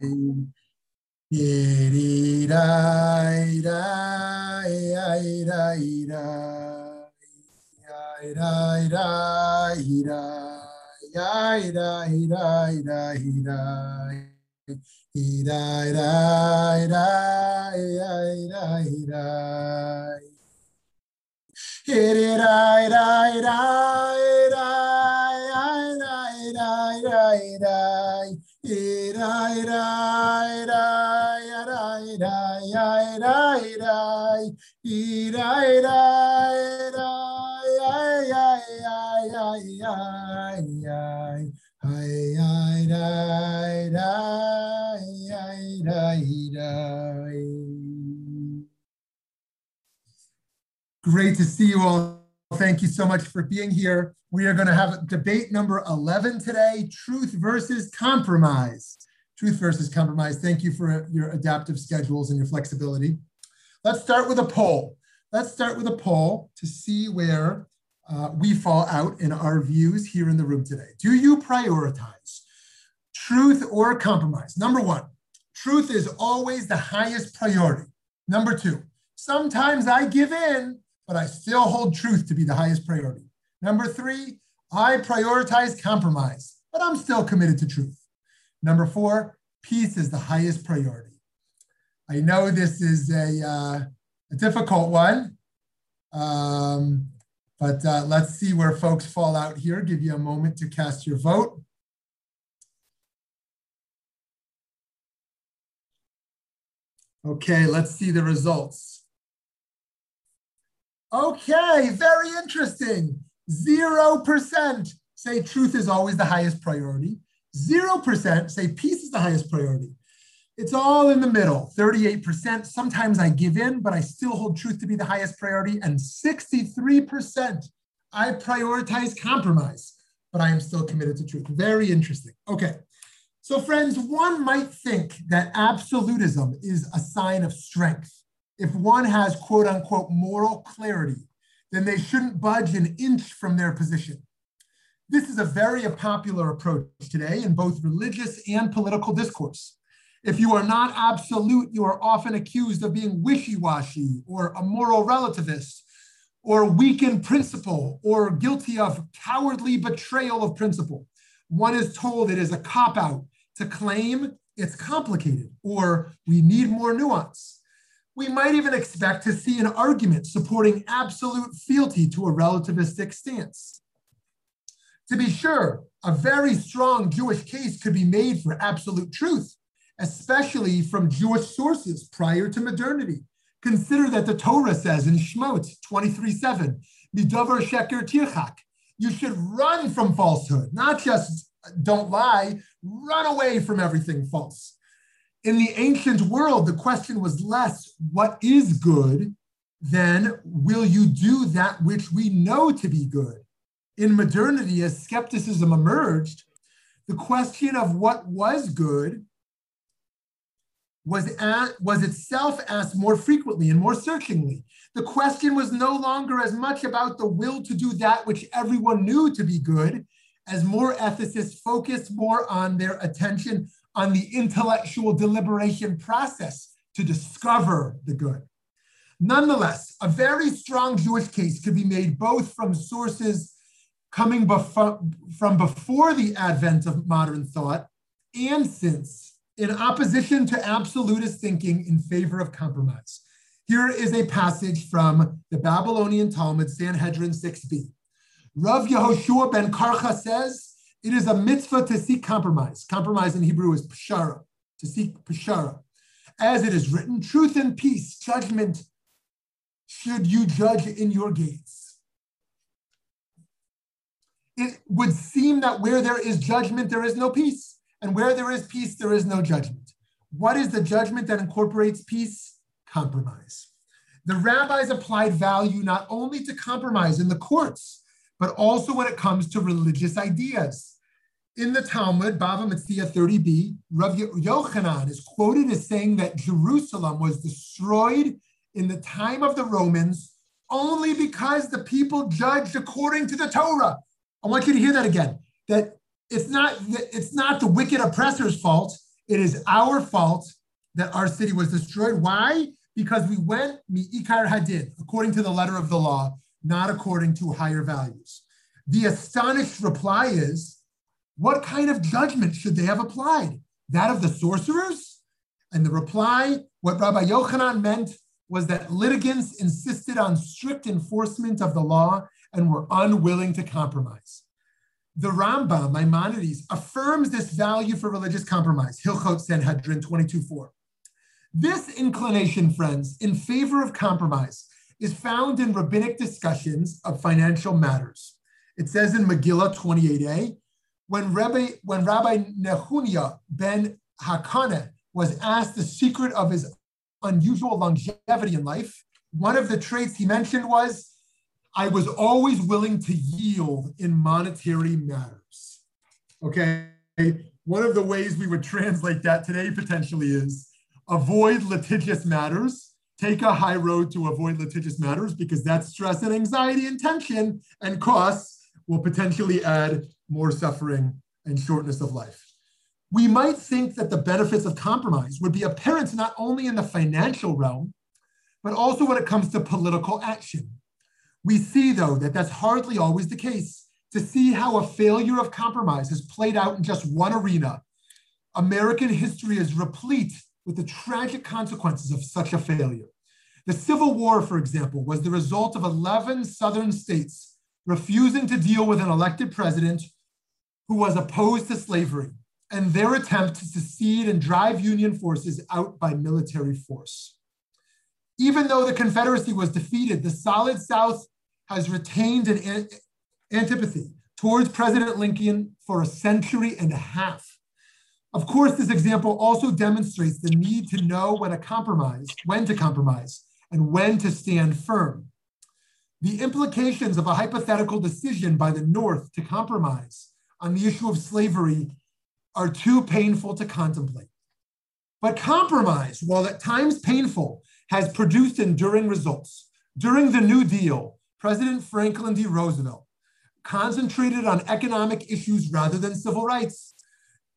Hit it, Great to see you all. Thank you so much for being here. We are going to have debate number 11 today, truth versus compromise. Truth versus compromise. Thank you for your adaptive schedules and your flexibility. Let's start with a poll. Let's start with a poll to see where uh, we fall out in our views here in the room today. Do you prioritize truth or compromise? Number one, truth is always the highest priority. Number two, sometimes I give in, but I still hold truth to be the highest priority. Number three, I prioritize compromise, but I'm still committed to truth. Number four, peace is the highest priority. I know this is a, uh, a difficult one, um, but uh, let's see where folks fall out here. Give you a moment to cast your vote. Okay, let's see the results. Okay, very interesting. 0% say truth is always the highest priority. 0% say peace is the highest priority. It's all in the middle 38%. Sometimes I give in, but I still hold truth to be the highest priority. And 63%, I prioritize compromise, but I am still committed to truth. Very interesting. Okay. So, friends, one might think that absolutism is a sign of strength. If one has quote unquote moral clarity, then they shouldn't budge an inch from their position. This is a very popular approach today in both religious and political discourse. If you are not absolute, you are often accused of being wishy washy or a moral relativist or weak in principle or guilty of cowardly betrayal of principle. One is told it is a cop out to claim it's complicated or we need more nuance we might even expect to see an argument supporting absolute fealty to a relativistic stance. To be sure, a very strong Jewish case could be made for absolute truth, especially from Jewish sources prior to modernity. Consider that the Torah says in Shemot 23:7, Midavar Sheker Tirchak, you should run from falsehood, not just don't lie, run away from everything false in the ancient world, the question was less what is good than will you do that which we know to be good? In modernity, as skepticism emerged, the question of what was good was, at, was itself asked more frequently and more searchingly. The question was no longer as much about the will to do that which everyone knew to be good, as more ethicists focused more on their attention on the intellectual deliberation process to discover the good. Nonetheless, a very strong Jewish case could be made both from sources coming befo- from before the advent of modern thought and since, in opposition to absolutist thinking in favor of compromise. Here is a passage from the Babylonian Talmud, Sanhedrin 6b. Rav Yehoshua ben Karcha says, it is a mitzvah to seek compromise. Compromise in Hebrew is pshara, to seek pshara. As it is written, truth and peace, judgment should you judge in your gates. It would seem that where there is judgment, there is no peace. And where there is peace, there is no judgment. What is the judgment that incorporates peace? Compromise. The rabbis applied value not only to compromise in the courts, but also when it comes to religious ideas. In the Talmud, Bava Metzia 30b, Rav Yochanan is quoted as saying that Jerusalem was destroyed in the time of the Romans only because the people judged according to the Torah. I want you to hear that again. That it's not it's not the wicked oppressor's fault. It is our fault that our city was destroyed. Why? Because we went mi'ikar hadin, according to the letter of the law, not according to higher values. The astonished reply is, what kind of judgment should they have applied? That of the sorcerers? And the reply, what Rabbi Yochanan meant was that litigants insisted on strict enforcement of the law and were unwilling to compromise. The Rambam, Maimonides, affirms this value for religious compromise, Hilchot Sanhedrin 22.4. This inclination, friends, in favor of compromise is found in rabbinic discussions of financial matters. It says in Megillah 28a, when Rabbi, when Rabbi Nehunia ben Hakane was asked the secret of his unusual longevity in life, one of the traits he mentioned was, I was always willing to yield in monetary matters. Okay, one of the ways we would translate that today potentially is avoid litigious matters take a high road to avoid litigious matters because that stress and anxiety and tension and costs will potentially add more suffering and shortness of life. We might think that the benefits of compromise would be apparent not only in the financial realm, but also when it comes to political action. We see, though, that that's hardly always the case. To see how a failure of compromise has played out in just one arena, American history is replete with the tragic consequences of such a failure. The Civil War, for example, was the result of 11 Southern states refusing to deal with an elected president who was opposed to slavery and their attempt to secede and drive Union forces out by military force. Even though the Confederacy was defeated, the Solid South has retained an antipathy towards President Lincoln for a century and a half. Of course, this example also demonstrates the need to know when a compromise, when to compromise, and when to stand firm. The implications of a hypothetical decision by the North to compromise on the issue of slavery are too painful to contemplate. But compromise, while at times painful, has produced enduring results. During the New Deal, President Franklin D. Roosevelt concentrated on economic issues rather than civil rights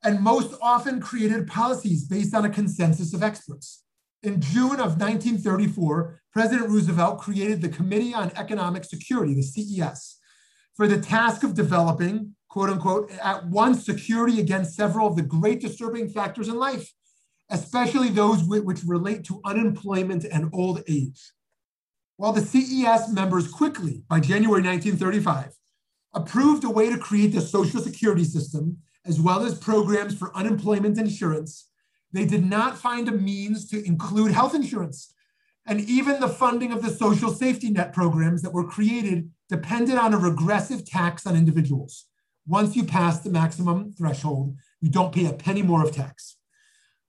and most often created policies based on a consensus of experts. In June of 1934, President Roosevelt created the Committee on Economic Security, the CES, for the task of developing, quote unquote, at once security against several of the great disturbing factors in life, especially those which relate to unemployment and old age. While the CES members quickly, by January 1935, approved a way to create the Social Security system as well as programs for unemployment insurance, they did not find a means to include health insurance. And even the funding of the social safety net programs that were created depended on a regressive tax on individuals. Once you pass the maximum threshold, you don't pay a penny more of tax.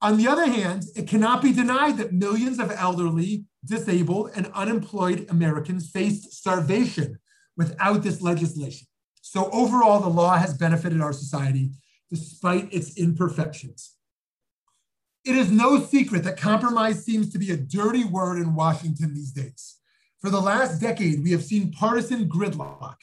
On the other hand, it cannot be denied that millions of elderly, disabled, and unemployed Americans faced starvation without this legislation. So, overall, the law has benefited our society despite its imperfections. It is no secret that compromise seems to be a dirty word in Washington these days. For the last decade, we have seen partisan gridlock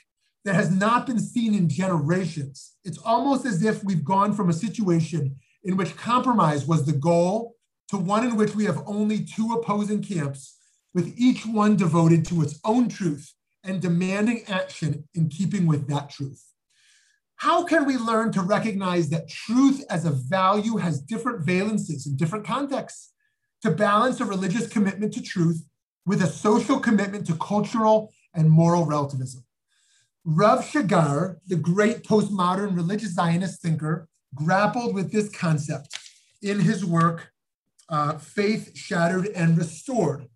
that has not been seen in generations. It's almost as if we've gone from a situation in which compromise was the goal to one in which we have only two opposing camps, with each one devoted to its own truth and demanding action in keeping with that truth. How can we learn to recognize that truth as a value has different valences in different contexts? To balance a religious commitment to truth with a social commitment to cultural and moral relativism. Rav Shagar, the great postmodern religious Zionist thinker, grappled with this concept in his work, uh, Faith Shattered and Restored.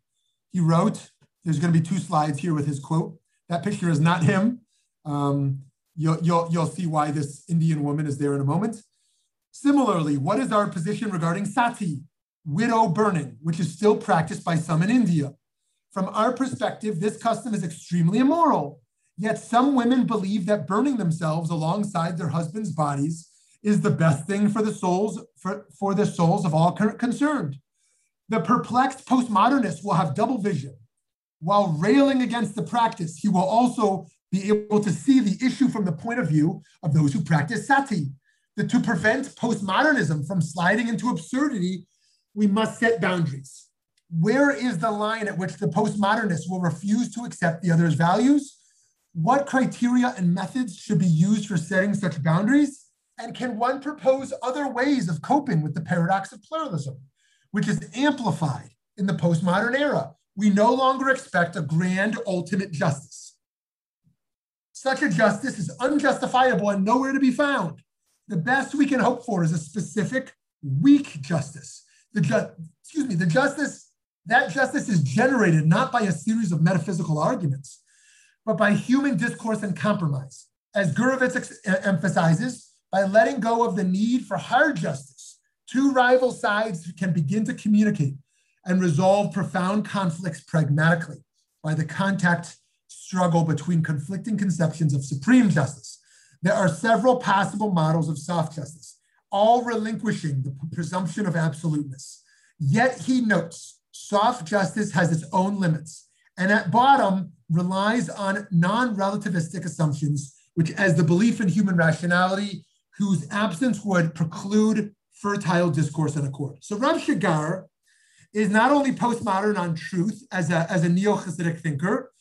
He wrote, there's going to be two slides here with his quote. That picture is not him. Um, You'll, you'll, you'll see why this Indian woman is there in a moment. Similarly, what is our position regarding sati, widow burning, which is still practiced by some in India? From our perspective, this custom is extremely immoral. Yet some women believe that burning themselves alongside their husbands' bodies is the best thing for the souls for, for the souls of all concerned. The perplexed postmodernist will have double vision. While railing against the practice, he will also be able to see the issue from the point of view of those who practice sati. that to prevent postmodernism from sliding into absurdity, we must set boundaries. Where is the line at which the postmodernists will refuse to accept the other's values? What criteria and methods should be used for setting such boundaries? And can one propose other ways of coping with the paradox of pluralism, which is amplified in the postmodern era? We no longer expect a grand ultimate justice. Such a justice is unjustifiable and nowhere to be found. The best we can hope for is a specific, weak justice. The ju- excuse me, the justice, that justice is generated not by a series of metaphysical arguments, but by human discourse and compromise. As Gurevitz ex- emphasizes, by letting go of the need for hard justice, two rival sides can begin to communicate and resolve profound conflicts pragmatically by the contact struggle between conflicting conceptions of supreme justice. There are several possible models of soft justice, all relinquishing the presumption of absoluteness. Yet he notes soft justice has its own limits, and at bottom relies on non relativistic assumptions, which, as the belief in human rationality, whose absence would preclude fertile discourse and accord. So Rav Shagar is not only postmodern on truth as a, as a neo Hasidic thinker,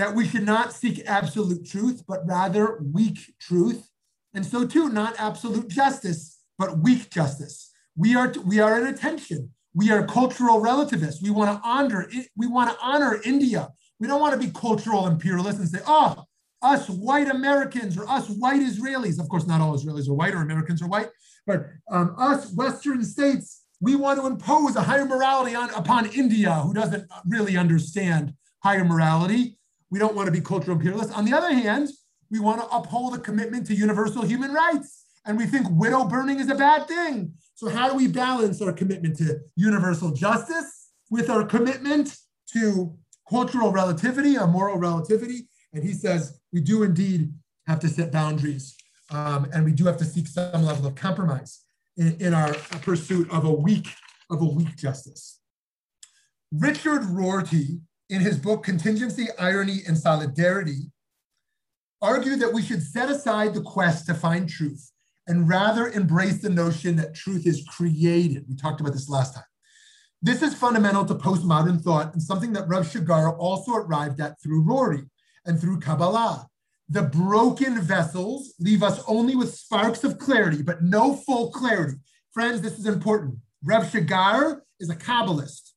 that we should not seek absolute truth, but rather weak truth. And so, too, not absolute justice, but weak justice. We are, we are in a tension. We are cultural relativists. We want to honor we want to honor India. We don't want to be cultural imperialists and say, oh, us white Americans or us white Israelis. Of course, not all Israelis are white or Americans are white, but um, us Western states we want to impose a higher morality on, upon India, who doesn't really understand higher morality. We don't want to be cultural imperialists. On the other hand, we want to uphold a commitment to universal human rights. And we think widow burning is a bad thing. So, how do we balance our commitment to universal justice with our commitment to cultural relativity, a moral relativity? And he says we do indeed have to set boundaries um, and we do have to seek some level of compromise in, in our pursuit of a weak of a weak justice. Richard Rorty, in his book Contingency, Irony, and Solidarity, argued that we should set aside the quest to find truth and rather embrace the notion that truth is created. We talked about this last time. This is fundamental to postmodern thought and something that Rav Shigara also arrived at through Rorty and through Kabbalah. The broken vessels leave us only with sparks of clarity, but no full clarity. Friends, this is important. Rav Shagar is a Kabbalist.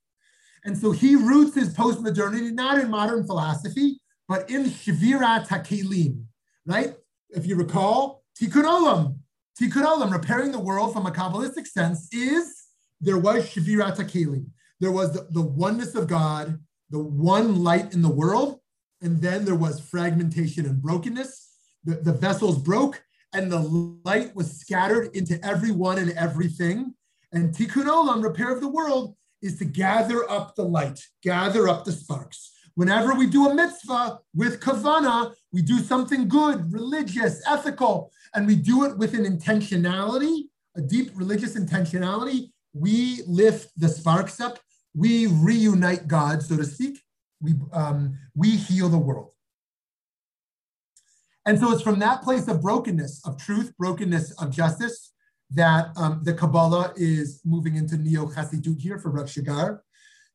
And so he roots his postmodernity not in modern philosophy, but in Shvirat HaKelim, right? If you recall, Tikkun Olam. Tikkun Olam, repairing the world from a Kabbalistic sense, is there was Shvirat HaKelim. There was the, the oneness of God, the one light in the world, and then there was fragmentation and brokenness. The, the vessels broke, and the light was scattered into everyone and everything. And tikkun olam, repair of the world, is to gather up the light, gather up the sparks. Whenever we do a mitzvah with kavana, we do something good, religious, ethical, and we do it with an intentionality, a deep religious intentionality. We lift the sparks up. We reunite God, so to speak we, um, we heal the world. And so it's from that place of brokenness, of truth, brokenness of justice, that um, the Kabbalah is moving into Neo Chassidut here for Rav Shagar.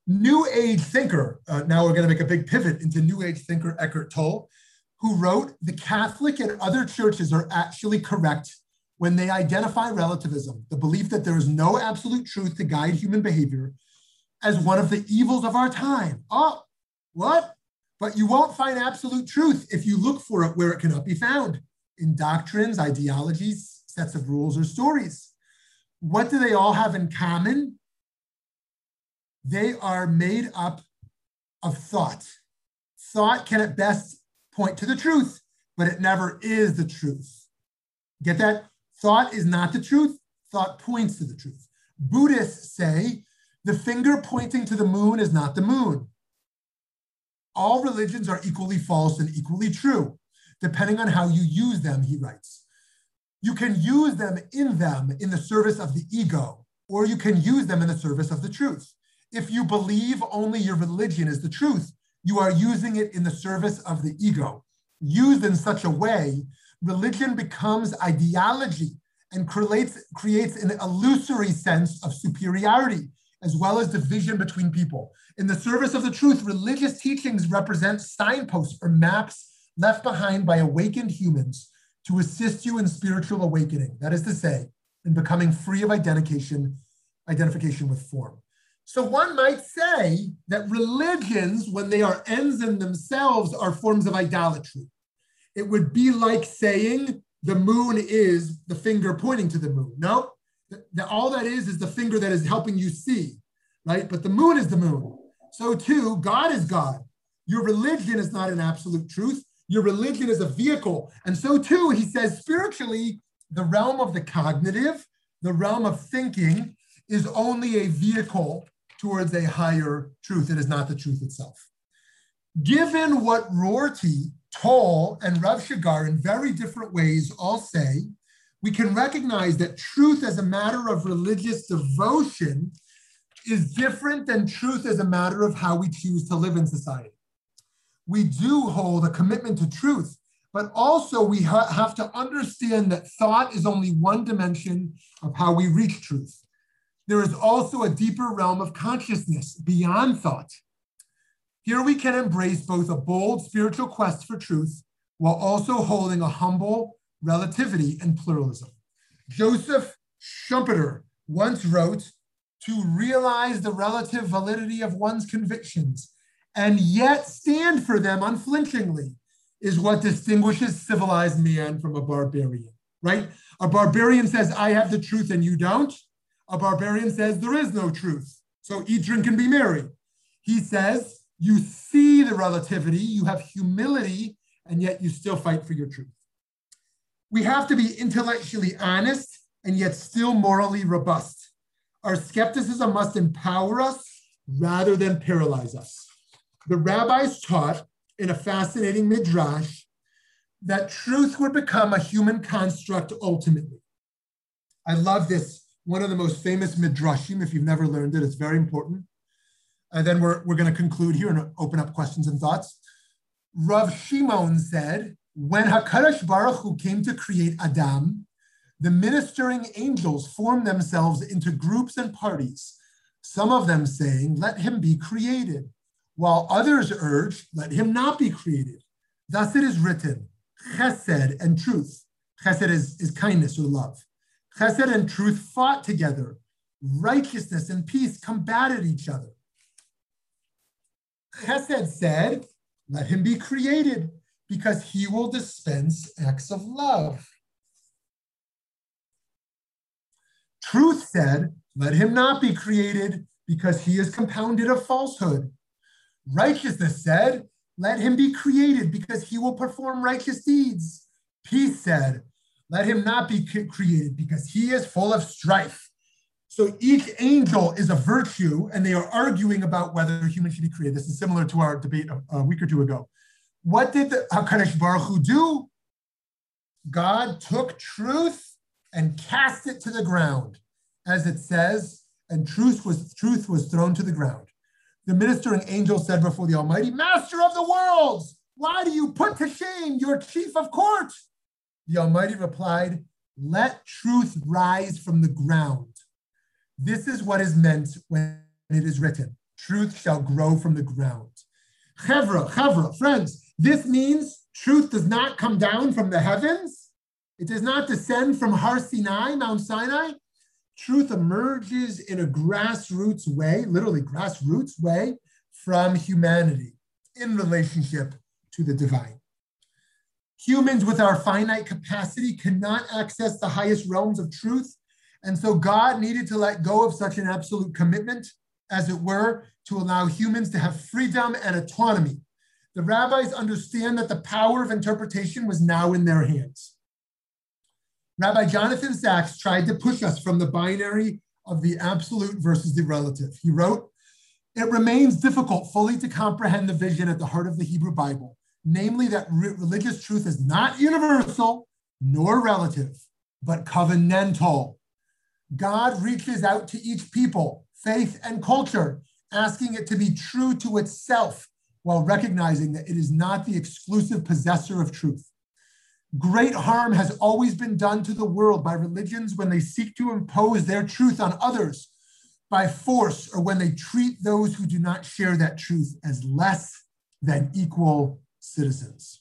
New Age thinker, uh, now we're going to make a big pivot into New Age thinker Eckhart Tolle, who wrote The Catholic and other churches are actually correct when they identify relativism, the belief that there is no absolute truth to guide human behavior, as one of the evils of our time. Oh, what? But you won't find absolute truth if you look for it where it cannot be found in doctrines, ideologies, sets of rules, or stories. What do they all have in common? They are made up of thought. Thought can at best point to the truth, but it never is the truth. Get that? Thought is not the truth, thought points to the truth. Buddhists say the finger pointing to the moon is not the moon all religions are equally false and equally true, depending on how you use them, he writes. You can use them in them in the service of the ego, or you can use them in the service of the truth. If you believe only your religion is the truth, you are using it in the service of the ego. Used in such a way, religion becomes ideology and creates, creates an illusory sense of superiority as well as division between people. In the service of the truth, religious teachings represent signposts or maps left behind by awakened humans to assist you in spiritual awakening. That is to say, in becoming free of identification, identification with form. So one might say that religions, when they are ends in themselves, are forms of idolatry. It would be like saying the moon is the finger pointing to the moon. No, the, all that is is the finger that is helping you see, right? But the moon is the moon. So too, God is God. Your religion is not an absolute truth. Your religion is a vehicle. And so too, he says spiritually, the realm of the cognitive, the realm of thinking is only a vehicle towards a higher truth. It is not the truth itself. Given what Rorty, Toll, and Rav Shagar in very different ways all say, we can recognize that truth as a matter of religious devotion is different than truth as a matter of how we choose to live in society. We do hold a commitment to truth, but also we ha- have to understand that thought is only one dimension of how we reach truth there is also a deeper realm of consciousness beyond thought. Here we can embrace both a bold spiritual quest for truth while also holding a humble relativity and pluralism. Joseph Schumpeter once wrote, to realize the relative validity of one's convictions and yet stand for them unflinchingly is what distinguishes civilized man from a barbarian, right? A barbarian says, I have the truth and you don't a barbarian says there is no truth. So eat, drink, and be merry. He says you see the relativity, you have humility, and yet you still fight for your truth. We have to be intellectually honest and yet still morally robust. Our skepticism must empower us rather than paralyze us. The rabbis taught in a fascinating midrash that truth would become a human construct ultimately. I love this one of the most famous midrashim. If you've never learned it, it's very important. And then we're, we're going to conclude here and open up questions and thoughts. Rav Shimon said, when HaKadosh Baruch Hu came to create Adam, the ministering angels formed themselves into groups and parties, some of them saying, let him be created, while others urge, let him not be created. Thus it is written, chesed and truth. Chesed is, is kindness or love. Chesed and truth fought together. Righteousness and peace combated each other. Chesed said, let him be created because he will dispense acts of love. Truth said, let him not be created because he is compounded of falsehood. Righteousness said, let him be created because he will perform righteous deeds. Peace said, let him not be created because he is full of strife. So each angel is a virtue, and they are arguing about whether humans should be created. This is similar to our debate a, week or two ago. What did the Hakadosh Baruch Hu do? God took truth and cast it to the ground, as it says, and truth was truth was thrown to the ground. The ministering angel said before the Almighty, Master of the worlds, why do you put to shame your chief of court? The Almighty replied, Let truth rise from the ground. This is what is meant when it is written, Truth shall grow from the ground. Chevra, chevra, friends, this means truth does not come down from the heavens. It does not descend from Har Sinai, Mount Sinai. Truth emerges in a grassroots way, literally grassroots way, from humanity in relationship to the divine. Humans with our finite capacity cannot access the highest realms of truth. And so God needed to let go of such an absolute commitment, as it were, to allow humans to have freedom and autonomy. The rabbis understand that the power of interpretation was now in their hands. Rabbi Jonathan Sacks tried to push us from the binary of the absolute versus the relative. He wrote, It remains difficult fully to comprehend the vision at the heart of the Hebrew Bible namely that re- religious truth is not universal nor relative, but covenantal. God reaches out to each people, faith, and culture, asking it to be true to itself while recognizing that it is not the exclusive possessor of truth. Great harm has always been done to the world by religions when they seek to impose their truth on others by force or when they treat those who do not share that truth as less than equal citizens.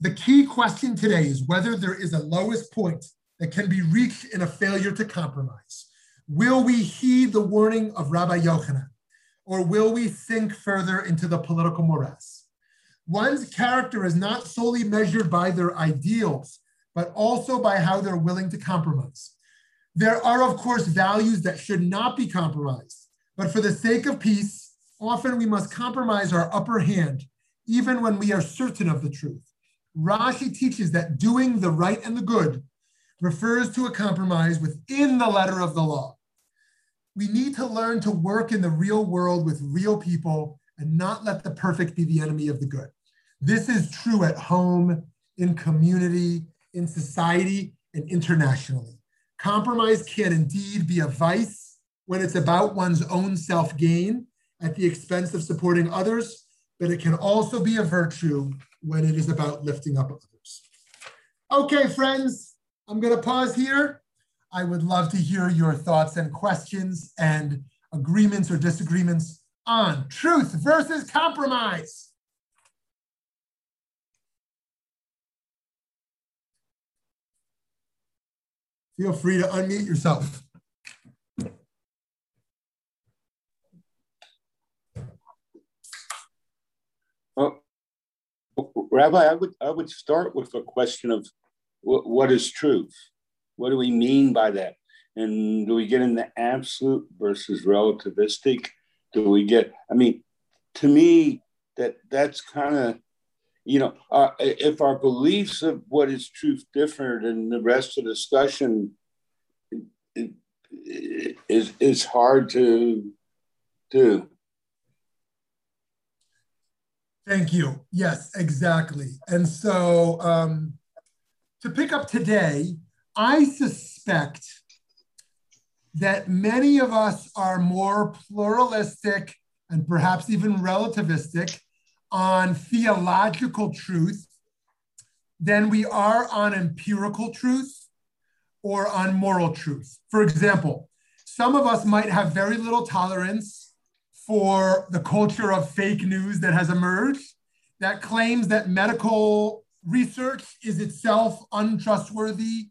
The key question today is whether there is a lowest point that can be reached in a failure to compromise. Will we heed the warning of Rabbi Yochanan, or will we sink further into the political morass? One's character is not solely measured by their ideals, but also by how they're willing to compromise. There are, of course, values that should not be compromised, but for the sake of peace, often we must compromise our upper hand, even when we are certain of the truth. Rashi teaches that doing the right and the good refers to a compromise within the letter of the law. We need to learn to work in the real world with real people and not let the perfect be the enemy of the good. This is true at home, in community, in society, and internationally. Compromise can indeed be a vice when it's about one's own self gain at the expense of supporting others, but it can also be a virtue when it is about lifting up others. Okay, friends, I'm going to pause here. I would love to hear your thoughts and questions and agreements or disagreements on truth versus compromise. Feel free to unmute yourself. Well, Rabbi, I would I would start with a question of what, what is truth? What do we mean by that? And do we get into absolute versus relativistic? Do we get? I mean, to me, that that's kind of you know, if our beliefs of what is truth differ than the rest of the discussion, is is hard to do. Thank you. Yes, exactly. And so um, to pick up today, I suspect that many of us are more pluralistic and perhaps even relativistic on theological truth than we are on empirical truth or on moral truth. For example, some of us might have very little tolerance for the culture of fake news that has emerged that claims that medical research is itself untrustworthy.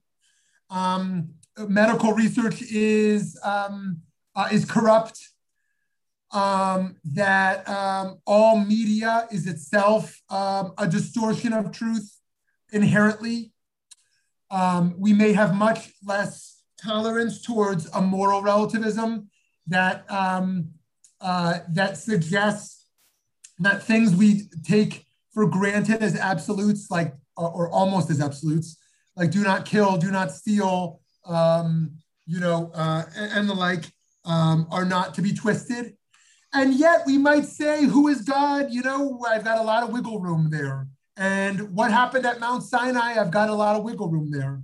Um, medical research is, um, uh, is corrupt um, that um, all media is itself um, a distortion of truth inherently. Um, we may have much less tolerance towards a moral relativism that um, uh, that suggests that things we take for granted as absolutes, like or almost as absolutes, like do not kill, do not steal, um, you know, uh, and, the like, um, are not to be twisted. And yet we might say, who is God? You know, I've got a lot of wiggle room there. And what happened at Mount Sinai? I've got a lot of wiggle room there.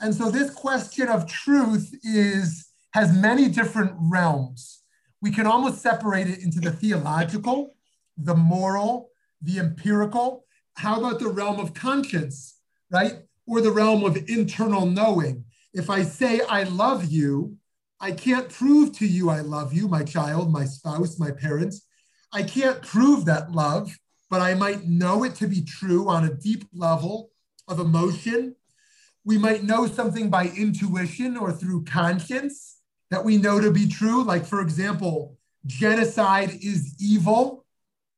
And so this question of truth is has many different realms. We can almost separate it into the theological, the moral, the empirical. How about the realm of conscience, right? Or the realm of internal knowing. If I say I love you, I can't prove to you I love you, my child, my spouse, my parents. I can't prove that love, but I might know it to be true on a deep level of emotion. We might know something by intuition or through conscience that we know to be true. Like, for example, genocide is evil.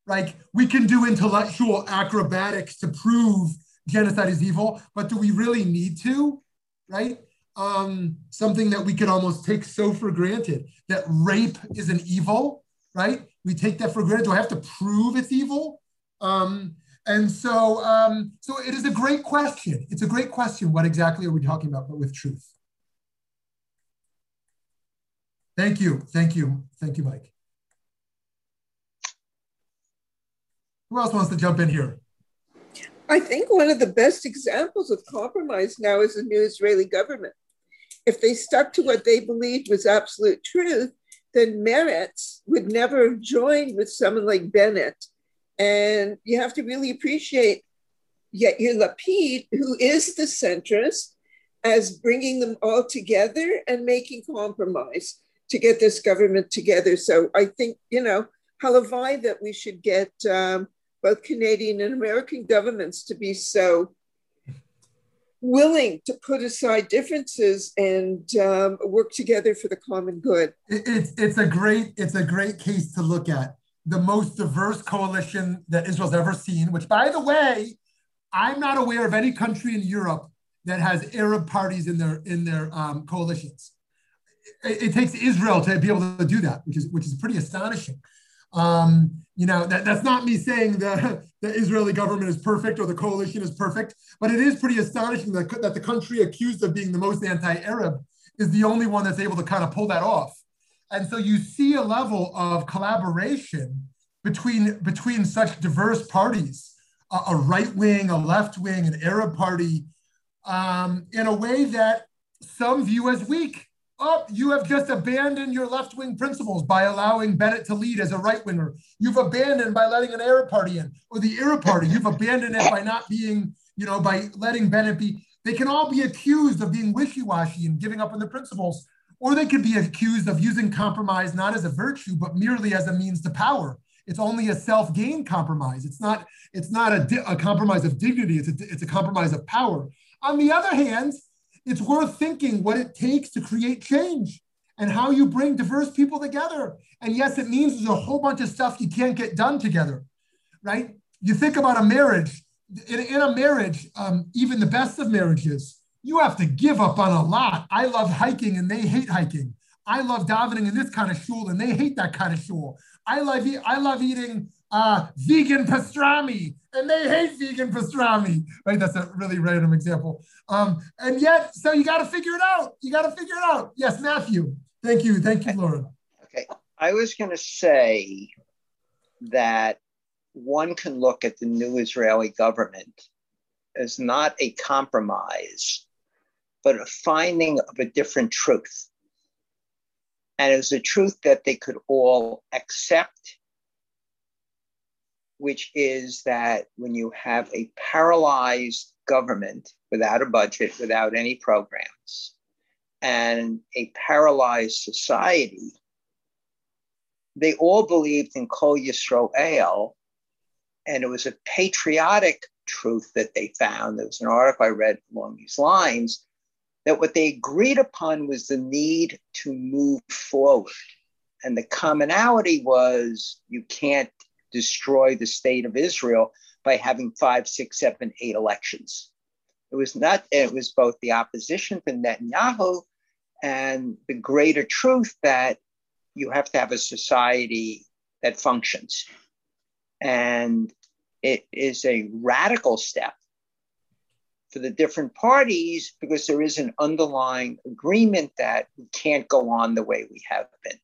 Like, we can do intellectual acrobatics to prove genocide is evil, but do we really need to? Right? Um, something that we could almost take so for granted that rape is an evil, right? We take that for granted. Do I have to prove it's evil? Um, and so, um, so it is a great question. It's a great question. What exactly are we talking about, but with truth? Thank you. Thank you. Thank you, Mike. Who else wants to jump in here? I think one of the best examples of compromise now is the new Israeli government. If they stuck to what they believed was absolute truth, then Meretz would never have joined with someone like Bennett. And you have to really appreciate Yair Lapid, who is the centrist, as bringing them all together and making compromise to get this government together. So I think, you know, halavai that we should get um, both Canadian and American governments to be so willing to put aside differences and um, work together for the common good. It's it's a great it's a great case to look at. The most diverse coalition that Israel's ever seen. Which, by the way, I'm not aware of any country in Europe that has Arab parties in their in their um, coalitions. It, it, takes Israel to be able to do that, which is which is pretty astonishing. Um, you know, that, that's not me saying the, the Israeli government is perfect or the coalition is perfect, but it is pretty astonishing that, that the country accused of being the most anti-Arab is the only one that's able to kind of pull that off. And so you see a level of collaboration between, between such diverse parties, a, a right wing, a left wing, an Arab party, um, in a way that some view as weak you have just abandoned your left wing principles by allowing Bennett to lead as a right winger. You've abandoned by letting an Arab party in, or the Arab party. You've abandoned it by not being, you know, by letting Bennett be. They can all be accused of being wishy washy and giving up on the principles, or they could be accused of using compromise not as a virtue, but merely as a means to power. It's only a self gain compromise. It's not. It's not a, di- a compromise of dignity. It's a, it's a compromise of power. On the other hand, it's worth thinking what it takes to create change and how you bring diverse people together. And yes, it means there's a whole bunch of stuff you can't get done together, right? You think about a marriage. In, in a marriage, um, even the best of marriages, you have to give up on a lot. I love hiking and they hate hiking. I love davening in this kind of shul and they hate that kind of shul. I love I love eating uh, vegan pastrami, and they hate vegan pastrami. Right? That's a really random example. Um, and yet, so you got to figure it out. You got to figure it out. Yes, Matthew. Thank you. Thank you, Laura. Okay. I was going to say that one can look at the new Israeli government as not a compromise, but a finding of a different truth. And it was a truth that they could all accept which is that when you have a paralyzed government without a budget, without any programs, and a paralyzed society, they all believed in Kol Yisroel, and it was a patriotic truth that they found. There was an article I read along these lines that what they agreed upon was the need to move forward. And the commonality was you can't destroy the state of Israel by having five, six, seven, eight elections. It was not, it was both the opposition to Netanyahu and the greater truth that you have to have a society that functions. And it is a radical step for the different parties because there is an underlying agreement that we can't go on the way we have been.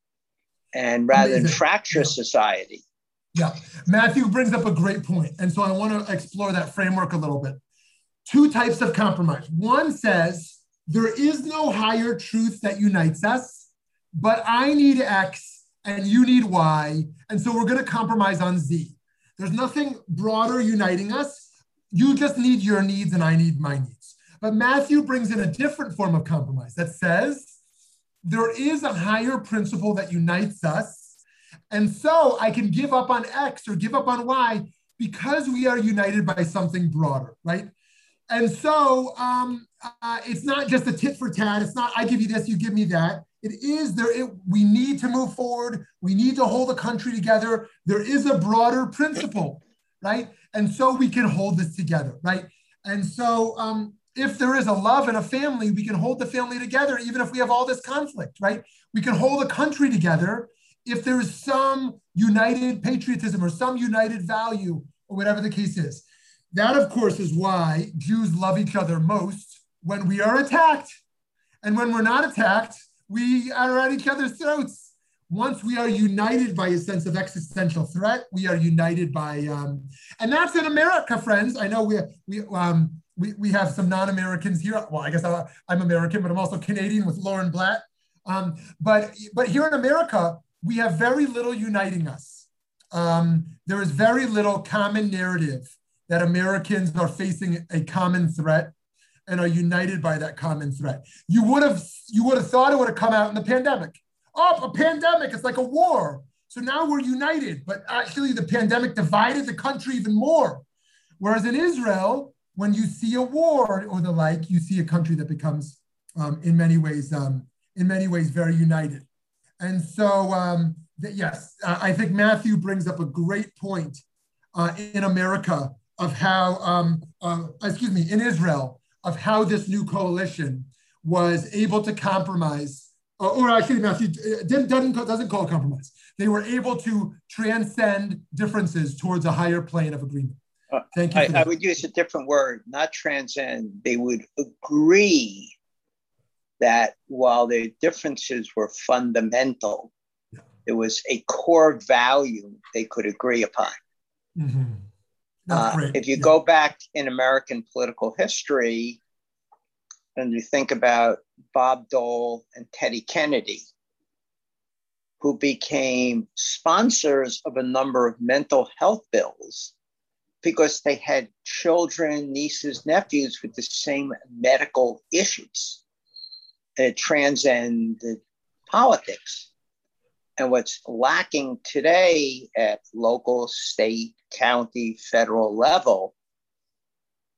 And rather than mm-hmm. fracture society, yeah, Matthew brings up a great point. And so I want to explore that framework a little bit. Two types of compromise. One says, there is no higher truth that unites us, but I need X and you need Y. And so we're going to compromise on Z. There's nothing broader uniting us. You just need your needs and I need my needs. But Matthew brings in a different form of compromise that says there is a higher principle that unites us and so I can give up on X or give up on Y because we are united by something broader, right? And so um, uh, it's not just a tit for tat. It's not I give you this, you give me that. It is there. It, we need to move forward. We need to hold the country together. There is a broader principle, right? And so we can hold this together, right? And so um, if there is a love and a family, we can hold the family together, even if we have all this conflict, right? We can hold the country together if there is some united patriotism or some united value or whatever the case is. That, of course, is why Jews love each other most when we are attacked. And when we're not attacked, we are at each other's throats. Once we are united by a sense of existential threat, we are united by, um, and that's in America, friends. I know we we um, we, we have some non-Americans here. Well, I guess I, am American, but I'm also Canadian with Lauren Blatt. Um, but but here in America, we have very little uniting us. Um, there is very little common narrative that Americans are facing a common threat and are united by that common threat. You would have you would have thought it would have come out in the pandemic. Oh, a pandemic, it's like a war. So now we're united, but actually the pandemic divided the country even more. Whereas in Israel, when you see a war or the like, you see a country that becomes, um, in many ways, um, in many ways, very united. And so, um, th- yes, I think Matthew brings up a great point uh, in America of how, um, uh, excuse me, in Israel, of how this new coalition was able to compromise, or, or actually, Matthew uh, doesn't, doesn't call it compromise. They were able to transcend differences towards a higher plane of agreement. Uh, Thank you. I, I, would use a different word, not transcend. They would agree that while their differences were fundamental, yeah. it was a core value they could agree upon. Mm-hmm. Uh, if you yeah. go back in American political history and you think about Bob Dole and Teddy Kennedy, who became sponsors of a number of mental health bills because they had children, nieces, nephews with the same medical issues. It transcended politics. And what's lacking today at local, state, county, federal level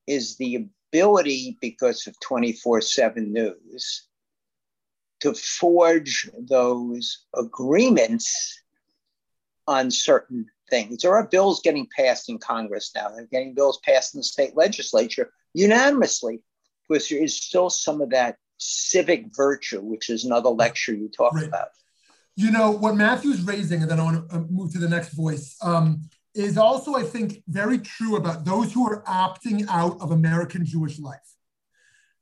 is the ability, because of 24 7 news, to forge those agreements on certain things. There are bills getting passed in Congress now. They're getting bills passed in the state legislature unanimously because there is still some of that civic virtue, which is another lecture you talked right. about. You know, what Matthew's raising, and then I want to uh, move to the next voice, um, is also, I think, very true about those who are opting out of American Jewish life.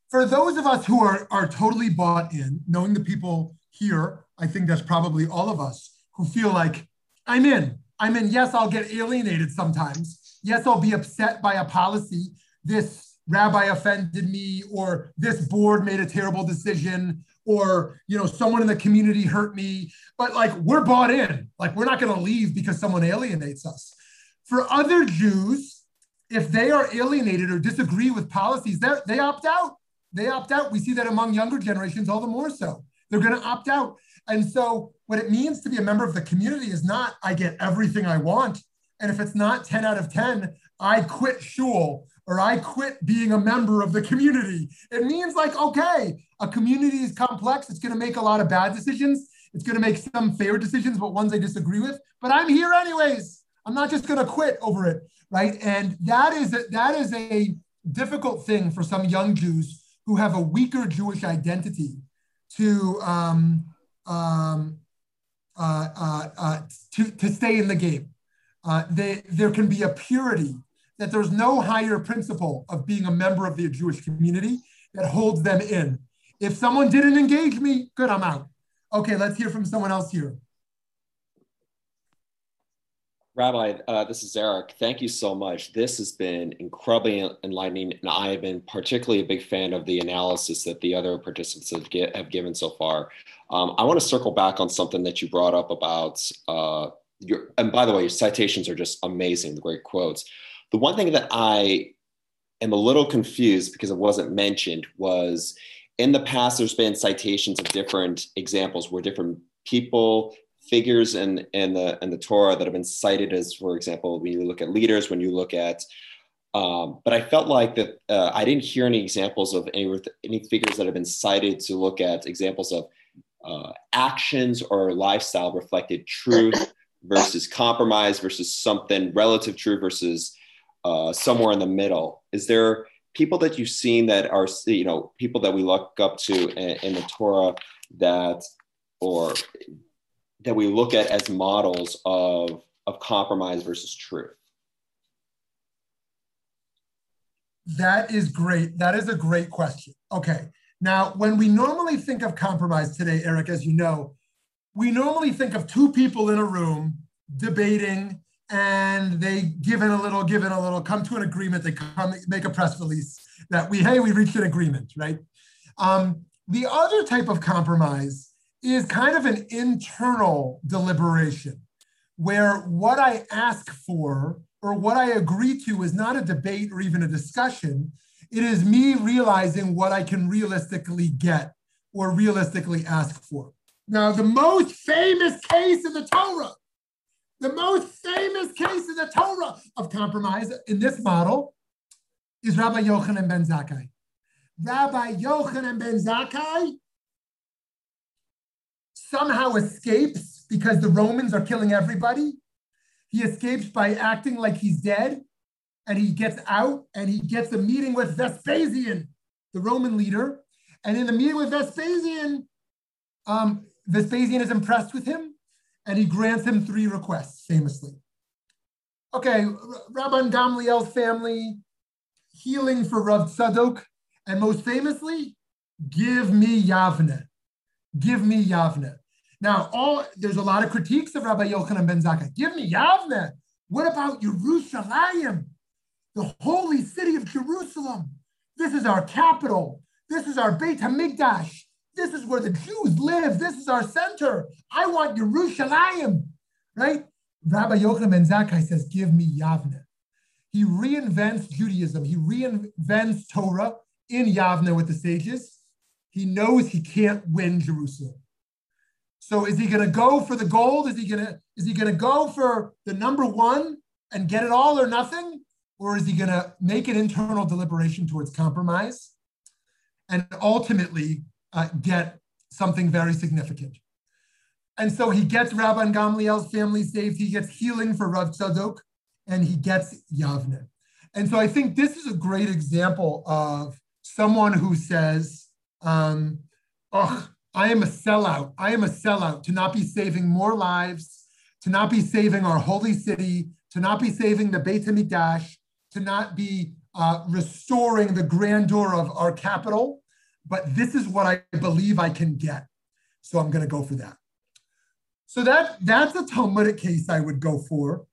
For those of us who are, are totally bought in, knowing the people here, I think that's probably all of us who feel like, I'm in. I'm in. Yes, I'll get alienated sometimes. Yes, I'll be upset by a policy. This rabbi offended me, or this board made a terrible decision, or you know someone in the community hurt me. But like we're bought in. Like we're not going to leave because someone alienates us. For other jews if they are alienated or disagree with policies they opt out. They opt out. We see that among younger generations all the more so. They're going to opt out. And so what it means to be a member of the community is not i get everything i want. And if it's not 10 out of 10 i quit shul or I quit being a member of the community. It means like, okay, a community is complex. It's going to make a lot of bad decisions. It's going to make some fair decisions, but ones I disagree with. But I'm here anyways. I'm not just going to quit over it, right? And that is a, that is a difficult thing for some young Jews who have a weaker Jewish identity to um, um, uh, uh, uh, to, to stay in the game. Uh, they, there can be a purity that there's no higher principle of being a member of the Jewish community that holds them in. If someone didn't engage me, good, I'm out. Okay, let's hear from someone else here. Rabbi, uh, this is Eric. Thank you so much. This has been incredibly enlightening, and I have been particularly a big fan of the analysis that the other participants have, have given so far. Um, I want to circle back on something that you brought up about uh, your, and by the way, your citations are just amazing, the great quotes. The one thing that I am a little confused because it wasn't mentioned was in the past, there's been citations of different examples where different people, figures in, in, the, in the Torah that have been cited as, for example, when you look at leaders, when you look at um, but I felt like that uh, I didn't hear any examples of any, any figures that have been cited to look at examples of uh, actions or lifestyle reflected truth versus compromise versus something relative truth versus uh, somewhere in the middle. Is there people that you've seen that are, you know, people that we look up to in, in the Torah that, or that we look at as models of, of compromise versus truth? That is great. That is a great question. Okay. Now, when we normally think of compromise today, Eric, as you know, we normally think of two people in a room debating and they give in a little, give in a little, come to an agreement. They come make a press release that we, hey, we reached an agreement, right? Um, the other type of compromise is kind of an internal deliberation where what I ask for or what I agree to is not a debate or even a discussion. It is me realizing what I can realistically get or realistically ask for. Now, the most famous case in the Torah, the most famous case in the Torah of compromise in this model is Rabbi Yochanan ben Zakkai. Rabbi Yochanan ben Zakkai somehow escapes because the Romans are killing everybody. He escapes by acting like he's dead, and he gets out and he gets a meeting with Vespasian, the Roman leader. And in the meeting with Vespasian, um, Vespasian is impressed with him and he grants him three requests, famously. Okay, Rabban Gamliel's family, healing for Rav Tzadok, and most famously, give me Yavne. Give me Yavne. Now, all there's a lot of critiques of Rabbi Yochanan ben Zakkai. Give me Yavne. What about Jerusalem, the holy city of Jerusalem? This is our capital. This is our Beit Hamikdash. This is where the Jews live. This is our center. I want Yerushalayim, right? Rabbi Yochanan ben Zakkai says, "Give me Yavne." He reinvents Judaism. He reinvents Torah in Yavne with the sages. He knows he can't win Jerusalem. So is he going to go for the gold? Is he going to is he going to go for the number one and get it all or nothing, or is he going to make an internal deliberation towards compromise and ultimately uh, get something very significant? And so he gets Rabban Gamliel's family saved. He gets healing for Rav Tzadok, and he gets Yavne. And so I think this is a great example of someone who says, um, "Oh, I am a sellout. I am a sellout to not be saving more lives, to not be saving our holy city, to not be saving the Beit Hamikdash, to not be uh, restoring the grandeur of our capital. But this is what I believe I can get. So I'm going to go for that. So that, that's a Talmudic case I would go for.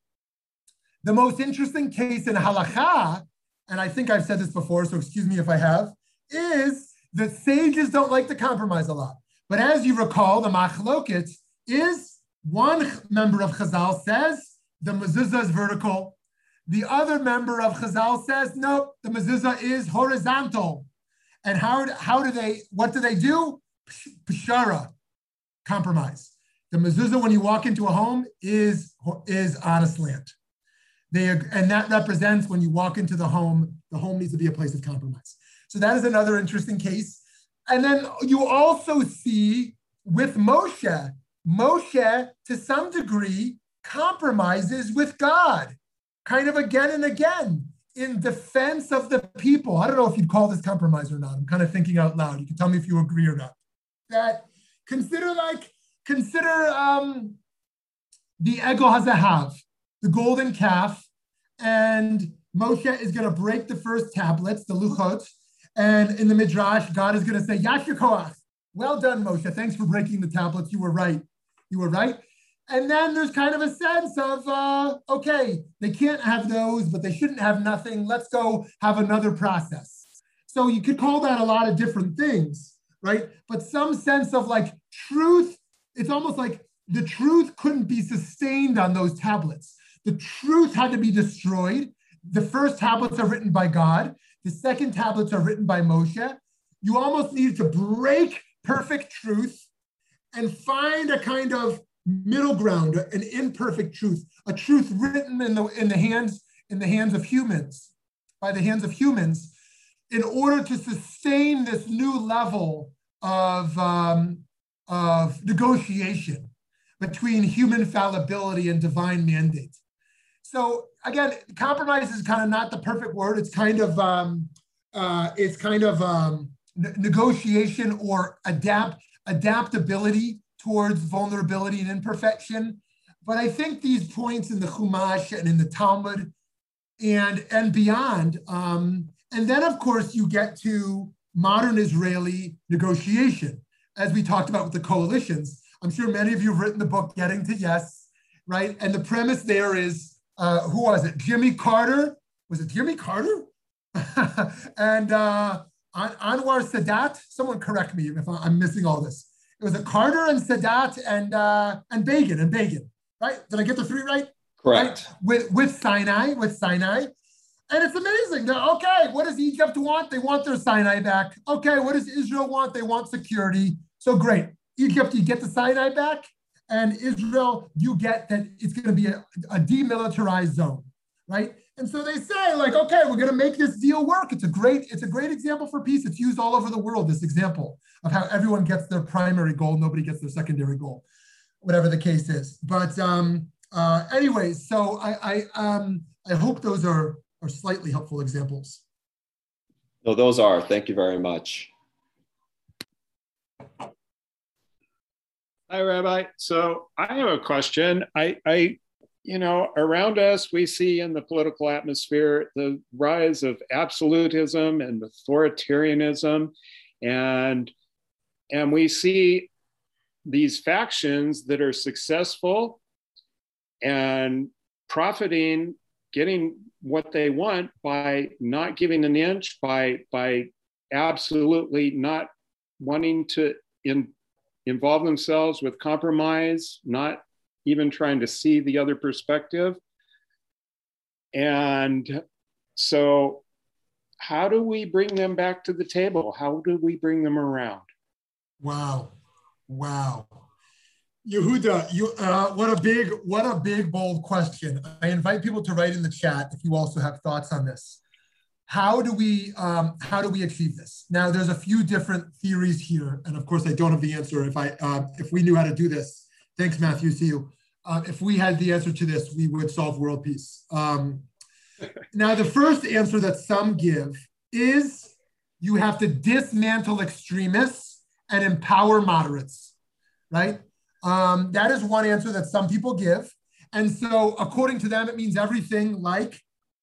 The most interesting case in halacha, and I think I've said this before, so excuse me if I have, is that sages don't like to compromise a lot. But as you recall, the machloket is one member of Chazal says the mezuzah is vertical. The other member of Chazal says, no, the mezuzah is horizontal. And how, how do they, what do they do? Pshara, compromise. The mezuzah, when you walk into a home, is, is on a slant. They, and that represents when you walk into the home, the home needs to be a place of compromise. So that is another interesting case. And then you also see with Moshe, Moshe to some degree compromises with God, kind of again and again in defense of the people. I don't know if you'd call this compromise or not. I'm kind of thinking out loud. You can tell me if you agree or not. That consider like, consider um, the Egel Hazahav, the golden calf, and Moshe is going to break the first tablets, the Luchot, and in the Midrash, God is going to say, Yasher koach, well done, Moshe. Thanks for breaking the tablets. You were right. You were right. And then there's kind of a sense of, uh, okay, they can't have those, but they shouldn't have nothing. Let's go have another process. So you could call that a lot of different things, right? But some sense of like truth, it's almost like the truth couldn't be sustained on those tablets. The truth had to be destroyed. The first tablets are written by God. The second tablets are written by Moshe. You almost needed to break perfect truth and find a kind of middle ground, an imperfect truth, a truth written in the, in the hands in the hands of humans, by the hands of humans, in order to sustain this new level of, um, of negotiation between human fallibility and divine mandate. So again, compromise is kind of not the perfect word. It's kind of um, uh, it's kind of um, negotiation or adapt adaptability towards vulnerability and imperfection. But I think these points in the Chumash and in the Talmud and and beyond, um, and then of course you get to modern Israeli negotiation, as we talked about with the coalitions. I'm sure many of you have written the book Getting to Yes, right? And the premise there is uh, who was it? Jimmy Carter. Was it Jimmy Carter? and uh, Anwar Sadat. Someone correct me if I'm missing all this. It was a Carter and Sadat and uh, and Begin and Begin. Right? Did I get the three right? Correct. Right? With with Sinai, with Sinai. And it's amazing. They're, okay, what does Egypt want? They want their Sinai back. Okay, what does Israel want? They want security. So great. Egypt, you get the Sinai back, and Israel, you get that it's going to be a, a demilitarized zone, right? And so they say, like, okay, we're going to make this deal work. It's a great, it's a great example for peace. It's used all over the world. This example of how everyone gets their primary goal, nobody gets their secondary goal, whatever the case is. But um, uh, anyways, so I, I, um, I hope those are are slightly helpful examples. No, those are. Thank you very much. Hi, Rabbi. So I have a question. I, I, you know, around us, we see in the political atmosphere the rise of absolutism and authoritarianism, and and we see these factions that are successful and profiting, getting what they want by not giving an inch, by by absolutely not wanting to in, involve themselves with compromise, not even trying to see the other perspective. And so, how do we bring them back to the table? How do we bring them around? Wow. Wow. Yehuda, you uh, what a big what a big bold question. I invite people to write in the chat if you also have thoughts on this. How do we um, how do we achieve this? Now, there's a few different theories here, and of course, I don't have the answer. If I uh, if we knew how to do this, thanks, Matthew. See you. Uh, if we had the answer to this, we would solve world peace. Um, now, the first answer that some give is you have to dismantle extremists and empower moderates, right? Um, that is one answer that some people give. And so, according to them, it means everything like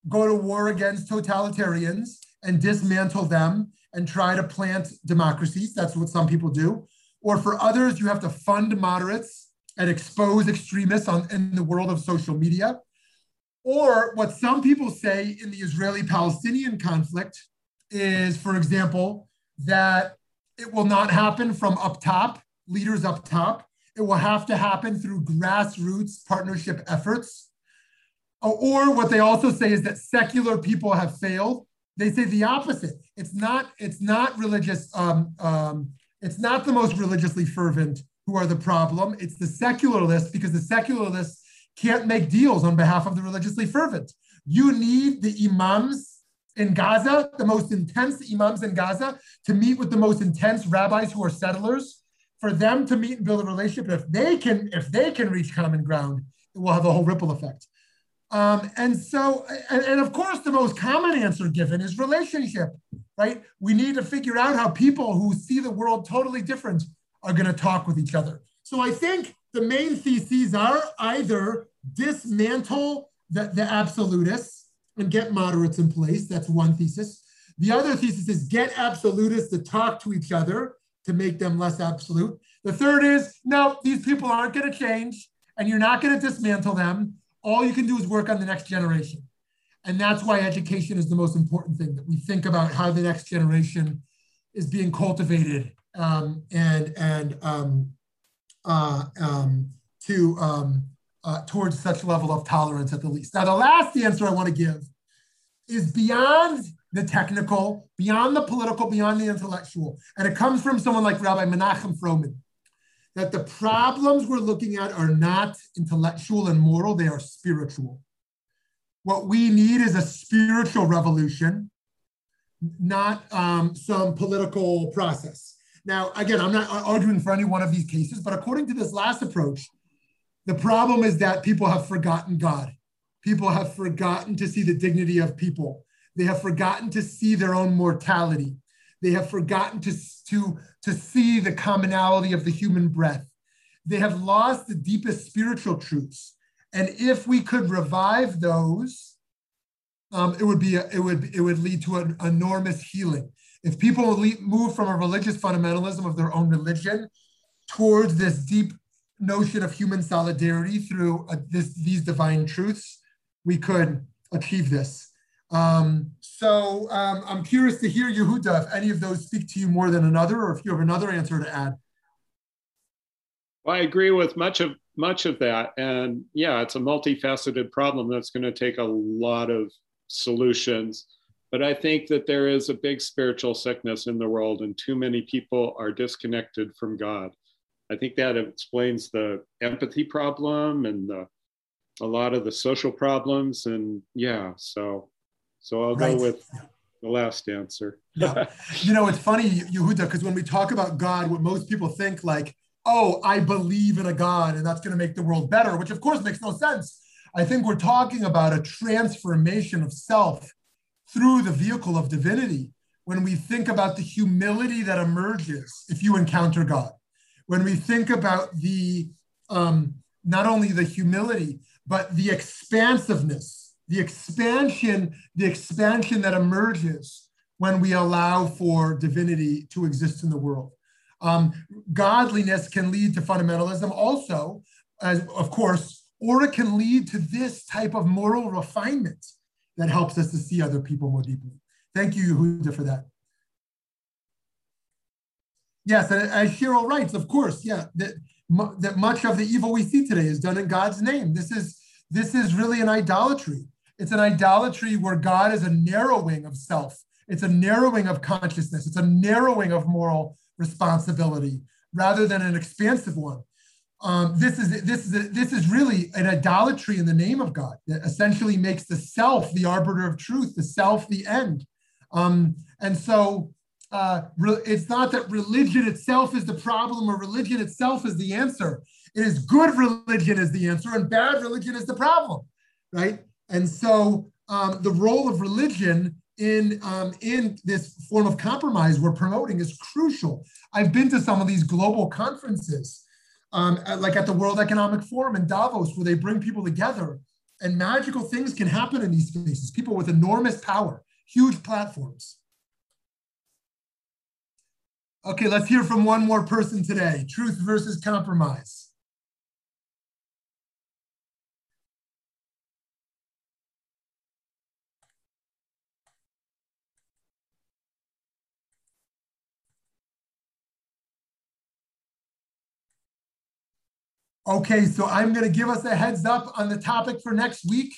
go to war against totalitarians and dismantle them and try to plant democracies. That's what some people do. Or for others, you have to fund moderates and expose extremists on, in the world of social media. Or what some people say in the Israeli Palestinian conflict is, for example, that it will not happen from up top, leaders up top, it will have to happen through grassroots partnership efforts. Or what they also say is that secular people have failed. They say the opposite. It's not. It's not religious. Um, um, it's not the most religiously fervent who are the problem. It's the secularists because the secularists can't make deals on behalf of the religiously fervent. You need the imams in Gaza, the most intense imams in Gaza, to meet with the most intense rabbis who are settlers for them to meet and build a relationship. If they can, if they can reach common ground, it will have a whole ripple effect. Um, and so, and, and of course, the most common answer given is relationship, right? We need to figure out how people who see the world totally different are going to talk with each other. So I think the main theses are either dismantle the, the absolutists and get moderates in place. That's one thesis. The other thesis is get absolutists to talk to each other to make them less absolute. The third is no, these people aren't going to change and you're not going to dismantle them. All you can do is work on the next generation. And that's why education is the most important thing that we think about how the next generation is being cultivated um, and, and um, uh, um, to um, uh, towards such level of tolerance at the least. Now, the last answer I want to give is beyond the technical, beyond the political, beyond the intellectual. And it comes from someone like Rabbi Menachem Froman, that the problems we're looking at are not intellectual and moral, they are spiritual. What we need is a spiritual revolution, not um, some political process. Now, again, I'm not arguing for any one of these cases, but according to this last approach, the problem is that people have forgotten God. People have forgotten to see the dignity of people. They have forgotten to see their own mortality. They have forgotten to, to, to see the commonality of the human breath. They have lost the deepest spiritual truths. And if we could revive those, um, it would be a, it would it would lead to an enormous healing. If people move from a religious fundamentalism of their own religion towards this deep notion of human solidarity through uh, this, these divine truths, we could achieve this. Um, so um, I'm curious to hear Yehuda, if any of those speak to you more than another, or if you have another answer to add. Well, I agree with much of much of that. And yeah, it's a multifaceted problem that's going to take a lot of solutions. But I think that there is a big spiritual sickness in the world, and too many people are disconnected from God. I think that explains the empathy problem and the, a lot of the social problems. And yeah, so so I'll right. go with the last answer. yeah. You know, it's funny, Yehuda, because when we talk about God, what most people think like, oh, I believe in a God and that's going to make the world better, which of course makes no sense. I think we're talking about a transformation of self through the vehicle of divinity when we think about the humility that emerges if you encounter God. When we think about the um, not only the humility, but the expansiveness, the expansion, the expansion that emerges when we allow for divinity to exist in the world. Um, godliness can lead to fundamentalism also, as, of course, or it can lead to this type of moral refinement that helps us to see other people more deeply. Thank you, Yehuda, for that. Yes, and as Cheryl writes, of course, yeah, that, that much of the evil we see today is done in God's name. This is this is really an idolatry. It's an idolatry where God is a narrowing of self. It's a narrowing of consciousness. It's a narrowing of moral responsibility rather than an expansive one. Um, this is this is this is really an idolatry in the name of God that essentially makes the self the arbiter of truth, the self the end. Um, and so uh, re- it's not that religion itself is the problem or religion itself is the answer. It is good religion is the answer and bad religion is the problem, right? And so um, the role of religion in, um, in this form of compromise we're promoting is crucial. I've been to some of these global conferences, um, like at the World Economic Forum in Davos, where they bring people together and magical things can happen in these spaces, people with enormous power, huge platforms. Okay, let's hear from one more person today. Truth versus compromise. Okay, so I'm going to give us a heads up on the topic for next week.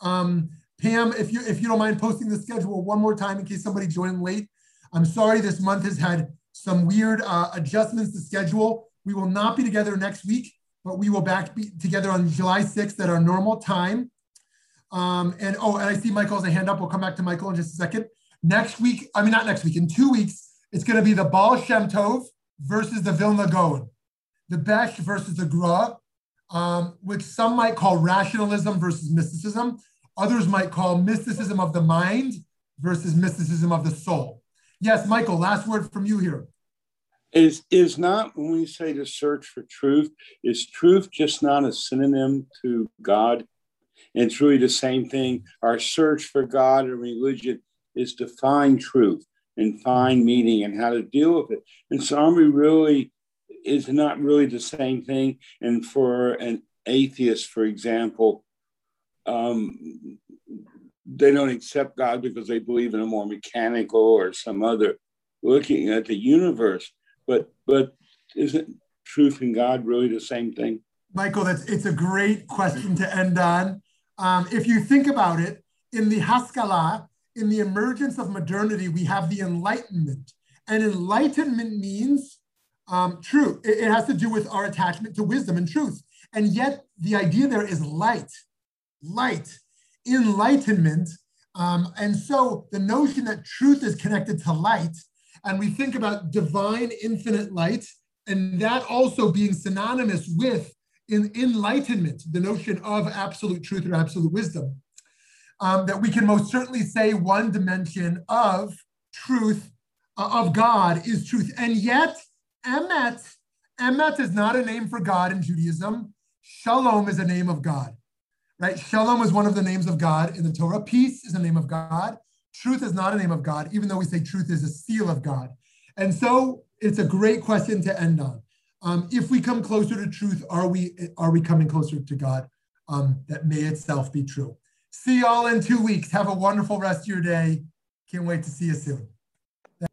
Um, Pam, if you if you don't mind posting the schedule one more time in case somebody joined late. I'm sorry this month has had some weird uh, adjustments to schedule. We will not be together next week, but we will back be together on July 6th at our normal time. Um, and oh, and I see Michael's a hand up. We'll come back to Michael in just a second. Next week, I mean not next week, in two weeks, it's going to be the Baal Shem Tov versus the Vilna Gaon the Besht versus the Gra, um, which some might call rationalism versus mysticism. Others might call mysticism of the mind versus mysticism of the soul. Yes, Michael, last word from you here. Is, is not when we say to search for truth, is truth just not a synonym to God? And it's really the same thing. Our search for God and religion is to find truth and find meaning and how to deal with it. And so are we really is not really the same thing. And for an atheist, for example, um, they don't accept God because they believe in a more mechanical or some other looking at the universe. But but isn't truth and God really the same thing? Michael, that's it's a great question to end on. Um, if you think about it, in the Haskalah, in the emergence of modernity, we have the Enlightenment, and enlightenment means um, true. It, it has to do with our attachment to wisdom and truth. And yet, the idea there is light, light, enlightenment. Um, and so, the notion that truth is connected to light, and we think about divine infinite light, and that also being synonymous with in enlightenment, the notion of absolute truth or absolute wisdom, um, that we can most certainly say one dimension of truth, uh, of God is truth. And yet, Emet, Emet is not a name for God in Judaism. Shalom is a name of God, right? Shalom is one of the names of God in the Torah. Peace is a name of God. Truth is not a name of God, even though we say truth is a seal of God. And so it's a great question to end on. Um, if we come closer to truth, are we are we coming closer to God? Um, that may itself be true. See y'all in two weeks. Have a wonderful rest of your day. Can't wait to see you soon.